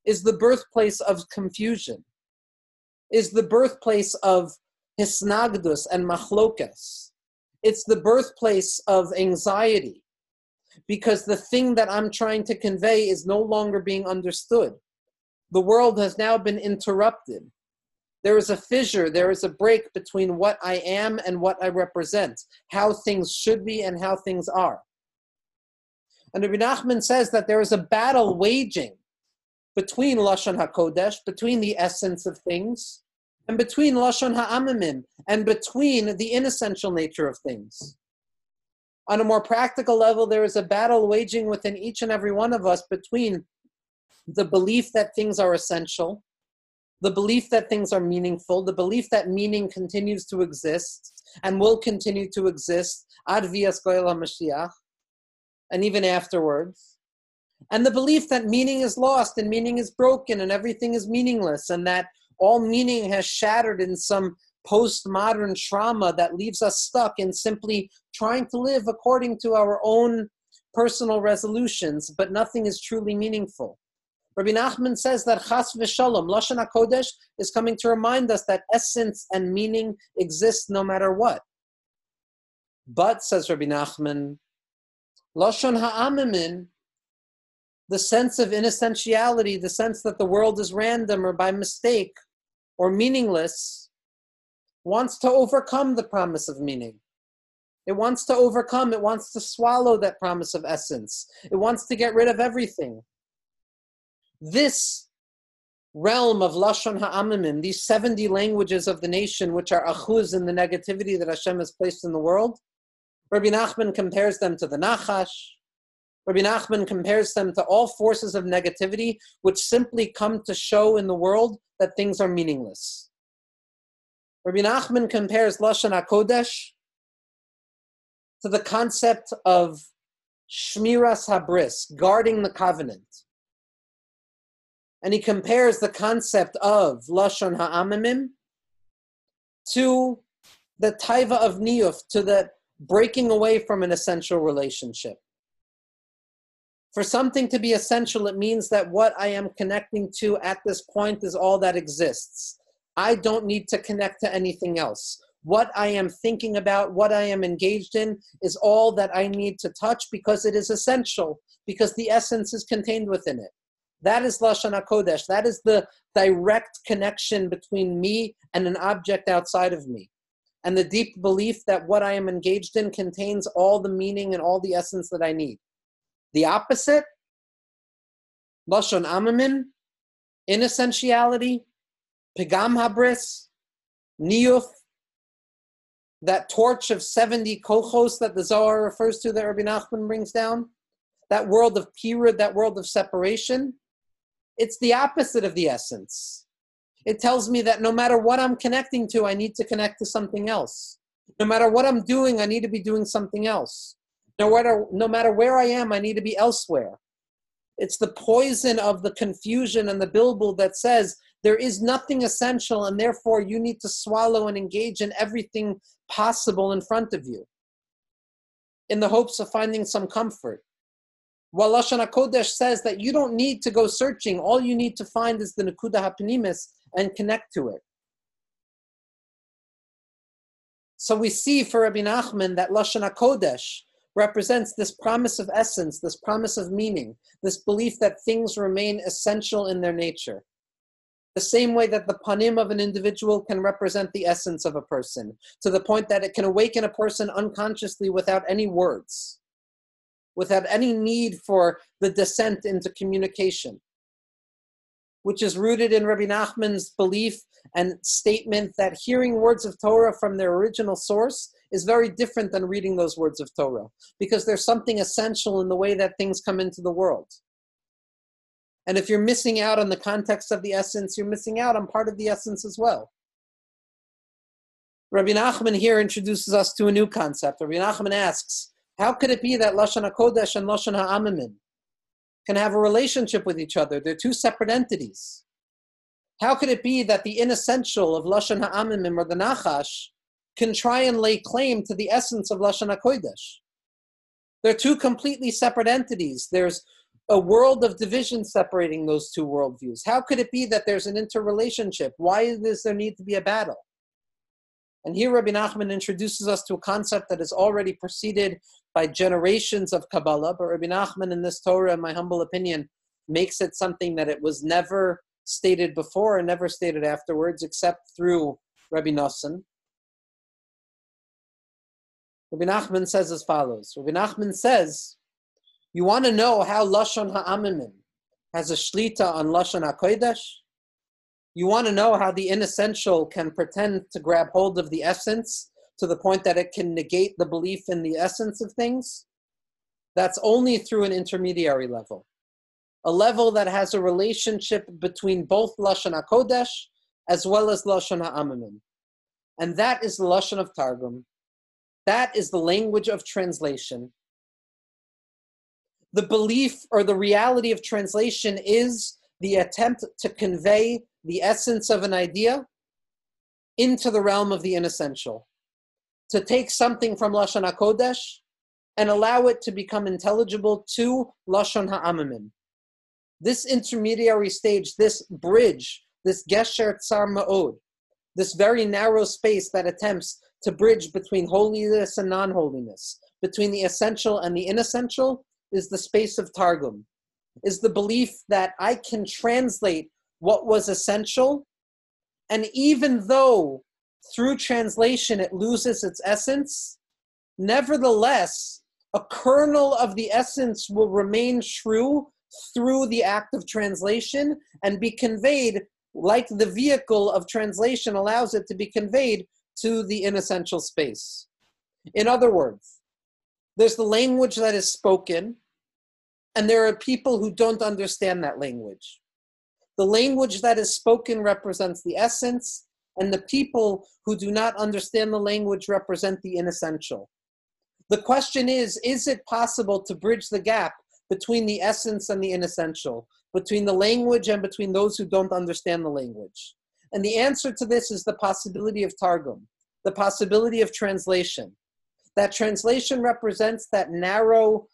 is the birthplace of confusion is the birthplace of hisnagdus and machlokas. It's the birthplace of anxiety because the thing that I'm trying to convey is no longer being understood. The world has now been interrupted. There is a fissure, there is a break between what I am and what I represent, how things should be and how things are. And Rabbi Nachman says that there is a battle waging between Lashon HaKodesh, between the essence of things, and between Lashon HaAmimim, and between the inessential nature of things. On a more practical level, there is a battle waging within each and every one of us between the belief that things are essential, the belief that things are meaningful, the belief that meaning continues to exist and will continue to exist ad vias goyel HaMashiach, and even afterwards and the belief that meaning is lost and meaning is broken and everything is meaningless and that all meaning has shattered in some postmodern trauma that leaves us stuck in simply trying to live according to our own personal resolutions, but nothing is truly meaningful. Rabbi Nachman says that Chas v'Shalom, Lashon HaKodesh, is coming to remind us that essence and meaning exist no matter what. But, says Rabbi Nachman, Lashon Ha'amimin, the sense of inessentiality, the sense that the world is random or by mistake or meaningless, wants to overcome the promise of meaning. It wants to overcome, it wants to swallow that promise of essence. It wants to get rid of everything. This realm of Lashon Ha'amimim, these 70 languages of the nation, which are achuz in the negativity that Hashem has placed in the world, Rabbi Nachman compares them to the Nachash. Rabbi Nachman compares them to all forces of negativity which simply come to show in the world that things are meaningless. Rabbi Nachman compares Lashon HaKodesh to the concept of Shmiras Habris, guarding the covenant. And he compares the concept of Lashon Ha'amimim to the taiva of niyuf, to the breaking away from an essential relationship. For something to be essential, it means that what I am connecting to at this point is all that exists. I don't need to connect to anything else. What I am thinking about, what I am engaged in, is all that I need to touch because it is essential, because the essence is contained within it. That is Lashon HaKodesh. That is the direct connection between me and an object outside of me and the deep belief that what I am engaged in contains all the meaning and all the essence that I need. The opposite, Lashon Amamin, inessentiality, Pigam Habris, Niyuf, that torch of 70 kochos that the Zohar refers to that Rabbi Nachman brings down, that world of pirud, that world of separation, it's the opposite of the essence. It tells me that no matter what I'm connecting to, I need to connect to something else. No matter what I'm doing, I need to be doing something else. No matter, no matter where I am, I need to be elsewhere. It's the poison of the confusion and the bilbul that says there is nothing essential, and therefore you need to swallow and engage in everything possible in front of you in the hopes of finding some comfort. While Lashon HaKodesh says that you don't need to go searching, all you need to find is the Nakuda HaPanimis and connect to it. So we see for Rabbi Nachman that Lashon HaKodesh represents this promise of essence, this promise of meaning, this belief that things remain essential in their nature. The same way that the panim of an individual can represent the essence of a person, to the point that it can awaken a person unconsciously without any words, without any need for the descent into communication which is rooted in Rabbi Nachman's belief and statement that hearing words of Torah from their original source is very different than reading those words of Torah, because there's something essential in the way that things come into the world. And if you're missing out on the context of the essence, you're missing out on part of the essence as well. Rabbi Nachman here introduces us to a new concept. Rabbi Nachman asks, how could it be that Lashon HaKodesh and Lashon HaAmimim, can have a relationship with each other. They're two separate entities. How could it be that the inessential of Lashon Ha'amimim or the Nachash can try and lay claim to the essence of Lashon HaKodesh? They're two completely separate entities. There's a world of division separating those two worldviews. How could it be that there's an interrelationship? Why does there need to be a battle? And here Rabbi Nachman introduces us to a concept that has already preceded by generations of Kabbalah, but Rabbi Nachman in this Torah, in my humble opinion, makes it something that it was never stated before and never stated afterwards, except through Rabbi Nosson. Rabbi Nachman says as follows. Rabbi Nachman says, you want to know how Lashon Ha'amimim has a shlita on Lashon HaKodesh? You want to know how the inessential can pretend to grab hold of the essence to the point that it can negate the belief in the essence of things? That's only through an intermediary level. A level that has a relationship between both Lashon HaKodesh as well as Lashon HaAmimim. And that is the Lashon of Targum. That is the language of translation. The belief or the reality of translation is the attempt to convey the essence of an idea into the realm of the inessential. To take something from Lashon HaKodesh and allow it to become intelligible to Lashon Ha'amimim. This intermediary stage, this bridge, this Gesher Tsar Ma'od, this very narrow space that attempts to bridge between holiness and non holiness, between the essential and the inessential, is the space of Targum, is the belief that I can translate what was essential, and even though through translation it loses its essence, nevertheless, a kernel of the essence will remain true through the act of translation and be conveyed like the vehicle of translation allows it to be conveyed to the inessential space. In other words, there's the language that is spoken, and there are people who don't understand that language. The language that is spoken represents the essence, and the people who do not understand the language represent the inessential. The question is is it possible to bridge the gap between the essence and the inessential, between the language and between those who don't understand the language? And the answer to this is the possibility of Targum, the possibility of translation. That translation represents that narrow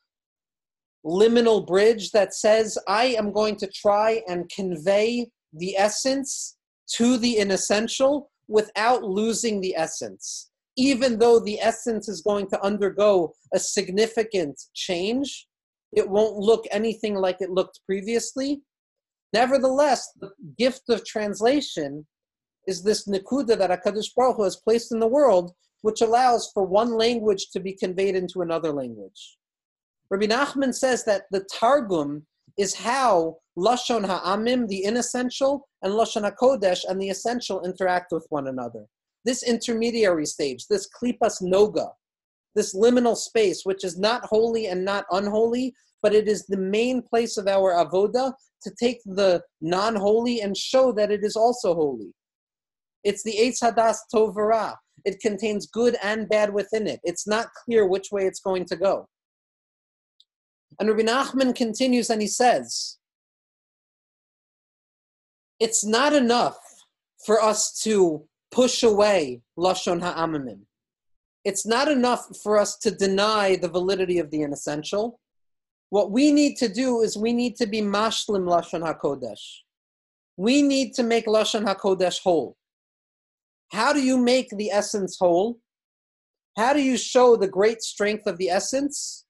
liminal bridge that says, I am going to try and convey the essence to the inessential without losing the essence. Even though the essence is going to undergo a significant change, it won't look anything like it looked previously. Nevertheless, the gift of translation is this nikuda that HaKadosh Baruch Hu has placed in the world, which allows for one language to be conveyed into another language. Rabbi Nachman says that the Targum is how Lashon Ha'amim, the inessential, and Lashon HaKodesh, and the essential, interact with one another. This intermediary stage, this klipas noga, this liminal space, which is not holy and not unholy, but it is the main place of our avoda to take the non-holy and show that it is also holy. It's the Eitz Hadas Tovara. It contains good and bad within it. It's not clear which way it's going to go. And Rabbi Nachman continues and he says, it's not enough for us to push away Lashon Ha'amimim. It's not enough for us to deny the validity of the inessential. What we need to do is we need to be mashlim Lashon HaKodesh. We need to make Lashon HaKodesh whole. How do you make the essence whole? How do you show the great strength of the essence?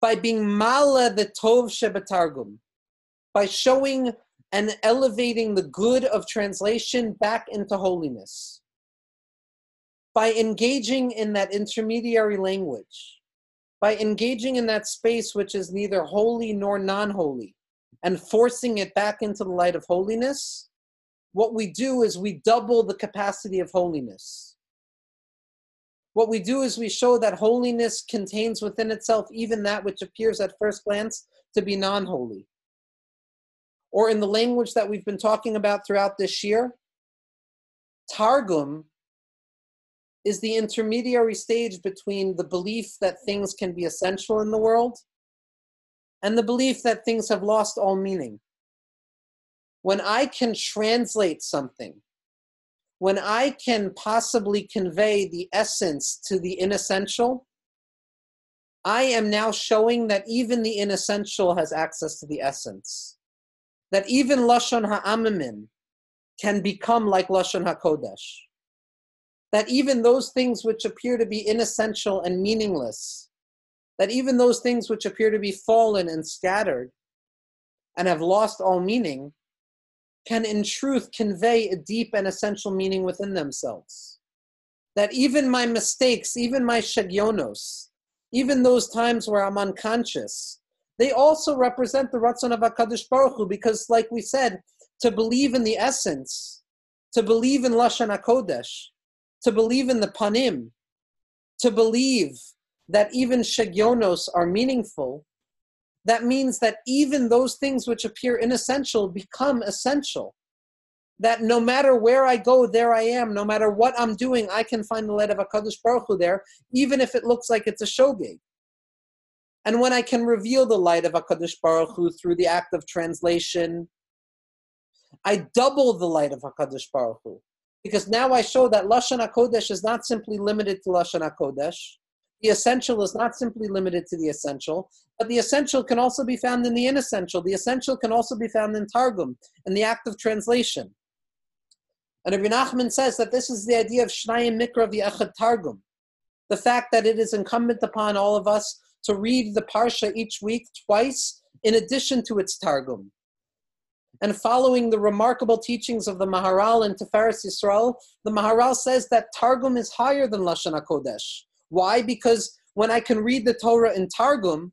By being mala the tov shebetargum, by showing and elevating the good of translation back into holiness by engaging in that intermediary language, by engaging in that space which is neither holy nor non holy, and forcing it back into the light of holiness, what we do is we double the capacity of holiness. What we do is we show that holiness contains within itself even that which appears at first glance to be non holy. Or in the language that we've been talking about throughout this year, Targum is the intermediary stage between the belief that things can be essential in the world and the belief that things have lost all meaning. When I can translate something, when I can possibly convey the essence to the inessential, I am now showing that even the inessential has access to the essence. That even Lashon Ha'amimim can become like Lashon HaKodesh that even those things which appear to be inessential and meaningless, that even those things which appear to be fallen and scattered and have lost all meaning, can in truth convey a deep and essential meaning within themselves. That even my mistakes, even my shagyonos, even those times where I'm unconscious, they also represent the Ratzon of HaKadosh Baruch Hu, because like we said, to believe in the essence, to believe in Lashon HaKodesh, to believe in the panim, to believe that even shagyonos are meaningful, that means that even those things which appear inessential become essential. That no matter where I go, there I am. No matter what I'm doing, I can find the light of HaKadosh Baruch Hu there, even if it looks like it's a shogeg. And when I can reveal the light of HaKadosh Baruch Hu through the act of translation, I double the light of HaKadosh Baruch Hu because now I show that Lashon HaKodesh is not simply limited to Lashon HaKodesh, The essential is not simply limited to the essential, but the essential can also be found in the inessential. The essential can also be found in Targum, in the act of translation. And Rabbi Nachman says that this is the idea of Shnayim Mikra v'Echad Targum. The fact that it is incumbent upon all of us to read the Parsha each week twice in addition to its Targum. And following the remarkable teachings of the Maharal and Tiferes Yisrael, the Maharal says that Targum is higher than Lashon HaKodesh. Why? Because when I can read the Torah in Targum,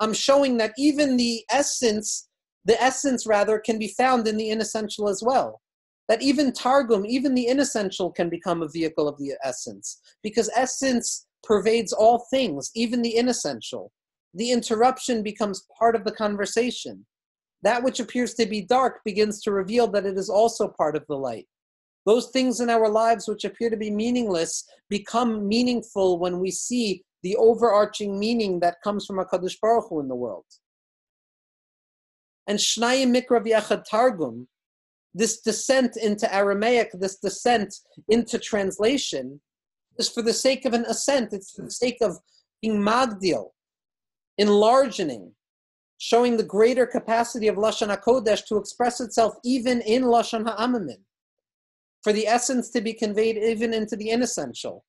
I'm showing that even the essence, the essence rather, can be found in the inessential as well. That even Targum, even the inessential, can become a vehicle of the essence. Because essence pervades all things, even the inessential. The interruption becomes part of the conversation. That which appears to be dark begins to reveal that it is also part of the light. Those things in our lives which appear to be meaningless become meaningful when we see the overarching meaning that comes from HaKadosh Baruch Hu in the world. And Shnayim Mikra V'Yachad Targum, this descent into Aramaic, this descent into translation, is for the sake of an ascent. It's for the sake of being magdil, enlarging, showing the greater capacity of Lashon HaKodesh to express itself even in Lashon HaAmamin for the essence to be conveyed even into the inessential,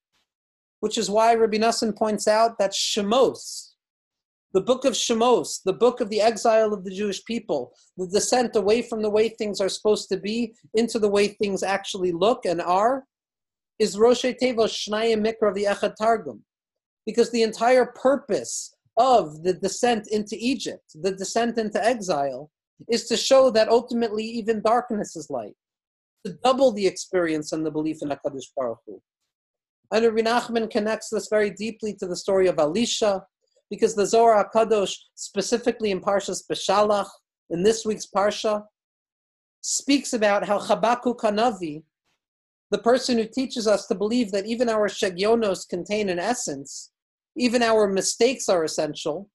which is why Rabbi Nosson points out that Shemos, the book of Shemos, the book of the exile of the Jewish people, the descent away from the way things are supposed to be into the way things actually look and are, is Rosh Tevo Shnayim Mikra V'Echad Targum. Because the entire purpose of the descent into Egypt, the descent into exile, is to show that ultimately even darkness is light to double the experience and the belief in HaKadosh Baruch Hu. And Rabbi Nachman connects this very deeply to the story of Elisha, because the Zohar HaKadosh, specifically in Parshas Beshalach, in this week's Parsha, speaks about how Chabakuk Hanavi, the person who teaches us to believe that even our shegyonos contain an essence, even our mistakes are essential,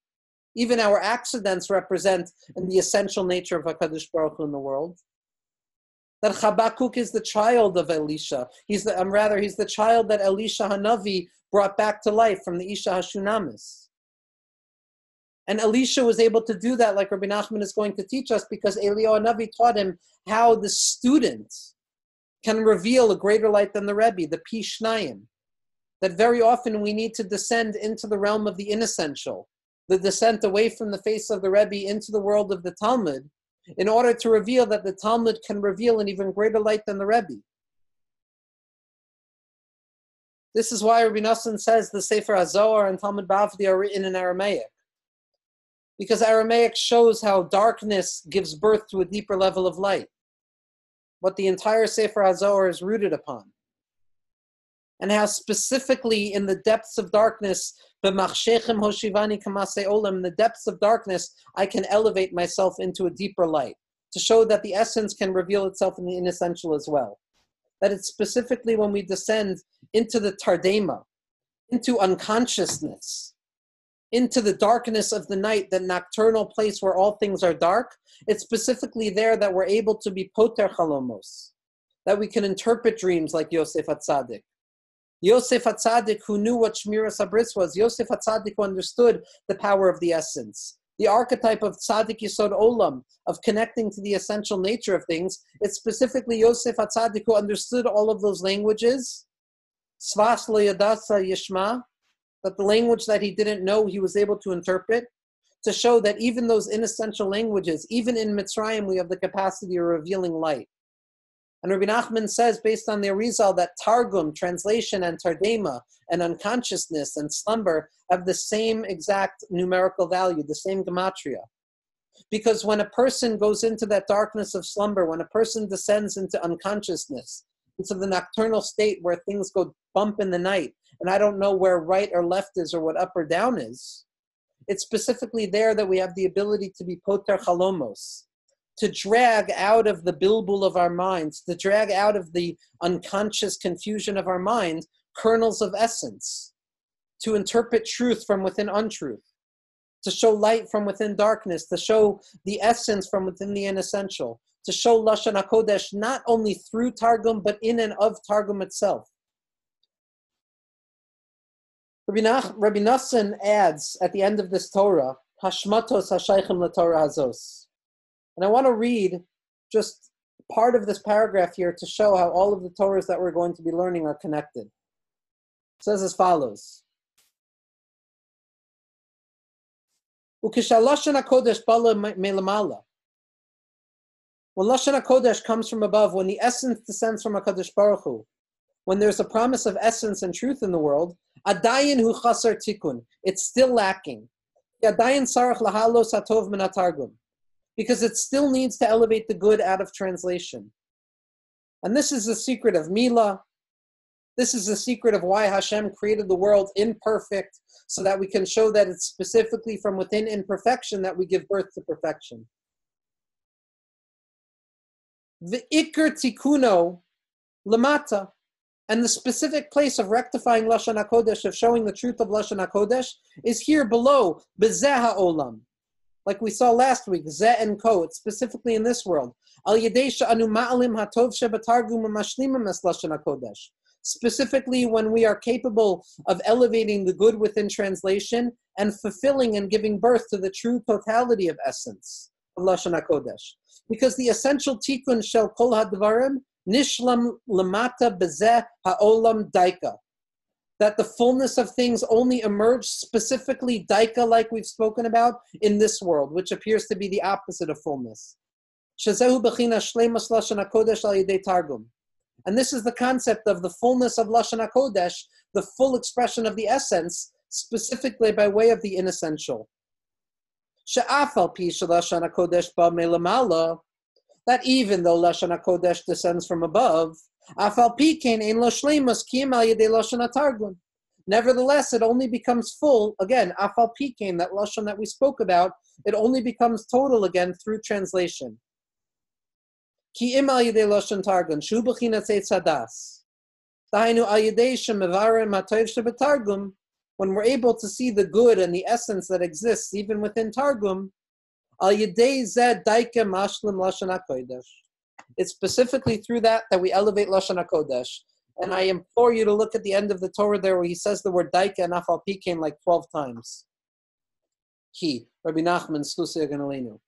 even our accidents represent the essential nature of HaKadosh Baruch Hu in the world that Habakkuk is the child of Elisha. He's the, um, rather, he's the child that Elisha Hanavi brought back to life from the Isha Hashunamis. And Elisha was able to do that, like Rabbi Nachman is going to teach us, because Eliyahu Hanavi taught him how the student can reveal a greater light than the Rebbe, the Pishnayim. That very often we need to descend into the realm of the inessential, the descent away from the face of the Rebbe into the world of the Talmud, in order to reveal that the Talmud can reveal an even greater light than the Rebbe. This is why Rabbi Nosson says the Sefer HaZohar and Talmud Bavli are written in Aramaic. Because Aramaic shows how darkness gives birth to a deeper level of light. What the entire Sefer HaZohar is rooted upon. And how specifically in the depths of darkness, in the depths of darkness, I can elevate myself into a deeper light to show that the essence can reveal itself in the inessential as well. That it's specifically when we descend into the tardema, into unconsciousness, into the darkness of the night, the nocturnal place where all things are dark, it's specifically there that we're able to be poter chalomos, that we can interpret dreams like Yosef Atzadik, Yosef Atzadik, who knew what Shmiras Habris was, Yosef Atzadik, who understood the power of the essence. The archetype of Tzadik Yisod Olam, of connecting to the essential nature of things, it's specifically Yosef Atzadik who understood all of those languages. Svas Yadasa Yishma, that the language that he didn't know, he was able to interpret, to show that even those inessential languages, even in Mitzrayim, we have the capacity of revealing light. And Rabbi Nachman says, based on the Arizal, that Targum, translation, and Tardema, and unconsciousness and slumber have the same exact numerical value, the same gematria. Because when a person goes into that darkness of slumber, when a person descends into unconsciousness, into the nocturnal state where things go bump in the night, and I don't know where right or left is or what up or down is, it's specifically there that we have the ability to be poter chalomos, to drag out of the bilbul of our minds, to drag out of the unconscious confusion of our mind kernels of essence, to interpret truth from within untruth, to show light from within darkness, to show the essence from within the inessential, to show Lashon HaKodesh not only through Targum, but in and of Targum itself. Rabbi, Nach, Rabbi Nassan adds at the end of this Torah, Hashmatos Hashaychim LaTorah Hazos. And I want to read just part of this paragraph here to show how all of the Torahs that we're going to be learning are connected. It says as follows. When Lashon HaKodesh comes from above, when the essence descends from HaKadosh Baruch Hu, when there's a promise of essence and truth in the world, adayin hu chasar tikun, it's still lacking. Adayin sarach lahalos hatov min because it still needs to elevate the good out of translation. And this is the secret of Mila. This is the secret of why Hashem created the world imperfect, so that we can show that it's specifically from within imperfection that we give birth to perfection. The Iker Tikuno Lamata, and the specific place of rectifying Lashon HaKodesh, of showing the truth of Lashon HaKodesh, is here below, Bezeha Olam like we saw last week, Ze and Ko, it's specifically in this world. Al Yadesha Anu Ma'alim Hatov Shebatargum Mashlimim Es Lashon HaKodesh. Specifically, when we are capable of elevating the good within translation and fulfilling and giving birth to the true totality of essence of Lashon HaKodesh. Because the essential tikkun shel kol hadvarim nishlam lamata bezeh ha'olam daika that the fullness of things only emerge specifically daika, like we've spoken about, in this world, which appears to be the opposite of fullness. And this is the concept of the fullness of Lashon HaKodesh, the full expression of the essence, specifically by way of the inessential. That even though Lashon HaKodesh descends from above, Nevertheless, it only becomes full again. Afal pikein, that lashon that we spoke about, it only becomes total again through translation. Ki im al yedei lashon targum shu b'chinat sadas. Dainu al yedei shemevare matoiv shebetargum. When we're able to see the good and the essence that exists even within targum, al yedei zed daike mashlim lashon hakodesh. It's specifically through that that we elevate Lashon HaKodesh. And I implore you to look at the end of the Torah there where he says the word Daika and Afal Pikein like 12 times. He, Rabbi Nachman.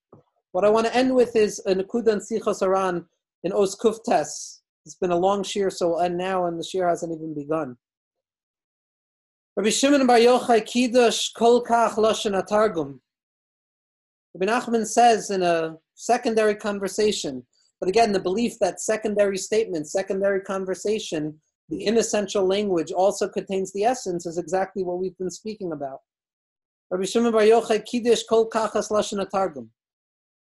What I want to end with is a Nakudan Sichos HaRan in Os Kuftes. It's been a long shir, so we'll end now, and the shir hasn't even begun. Rabbi Shimon Bar Yochai Kiddush Kol Kach Lashon Atargum. Rabbi Nachman says in a secondary conversation but again, the belief that secondary statement, secondary conversation, the inessential language also contains the essence is exactly what we've been speaking about. Rabbi Shimon Bar Yochai Kiddush Kol Kachas Lashon Targum.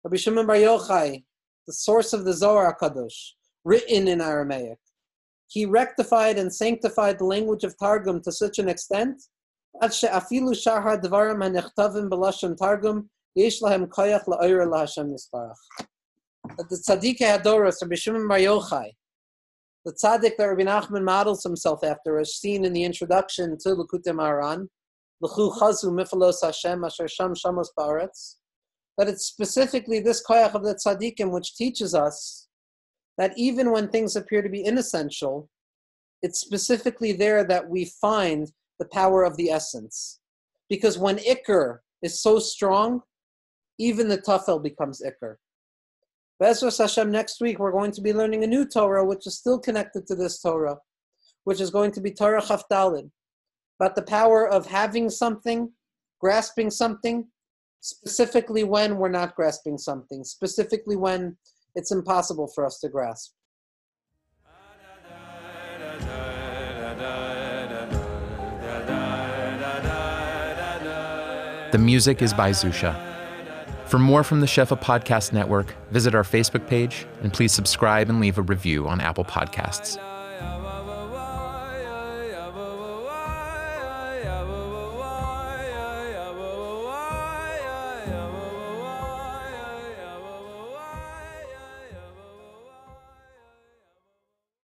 Rabbi Shimon Bar Yochai, the source of the Zohar Kadosh, written in Aramaic. He rectified and sanctified the language of Targum to such an extent that yesh lahem koyach la'oyer la'Hashem yisparach that the tzaddik Hadoros, Rabbi Shimon Bar Yochai, the tzaddik that Rabbi Nachman models himself after, as seen in the introduction to Likutei Moharan, L'chu chazu mifalos Hashem asher sham shamos ba'aretz, that it's specifically this koyach of the tzaddikim which teaches us that even when things appear to be inessential, it's specifically there that we find the power of the essence. Because when ikr is so strong, even the tafel becomes ikr. Hashem, next week we're going to be learning a new Torah, which is still connected to this Torah, which is going to be Torah Chavdalid, about the power of having something, grasping something, specifically when we're not grasping something, specifically when it's impossible for us to grasp. The music is by Zusha. For more from the Shefa Podcast Network, visit our Facebook page and please subscribe and leave a review on Apple Podcasts.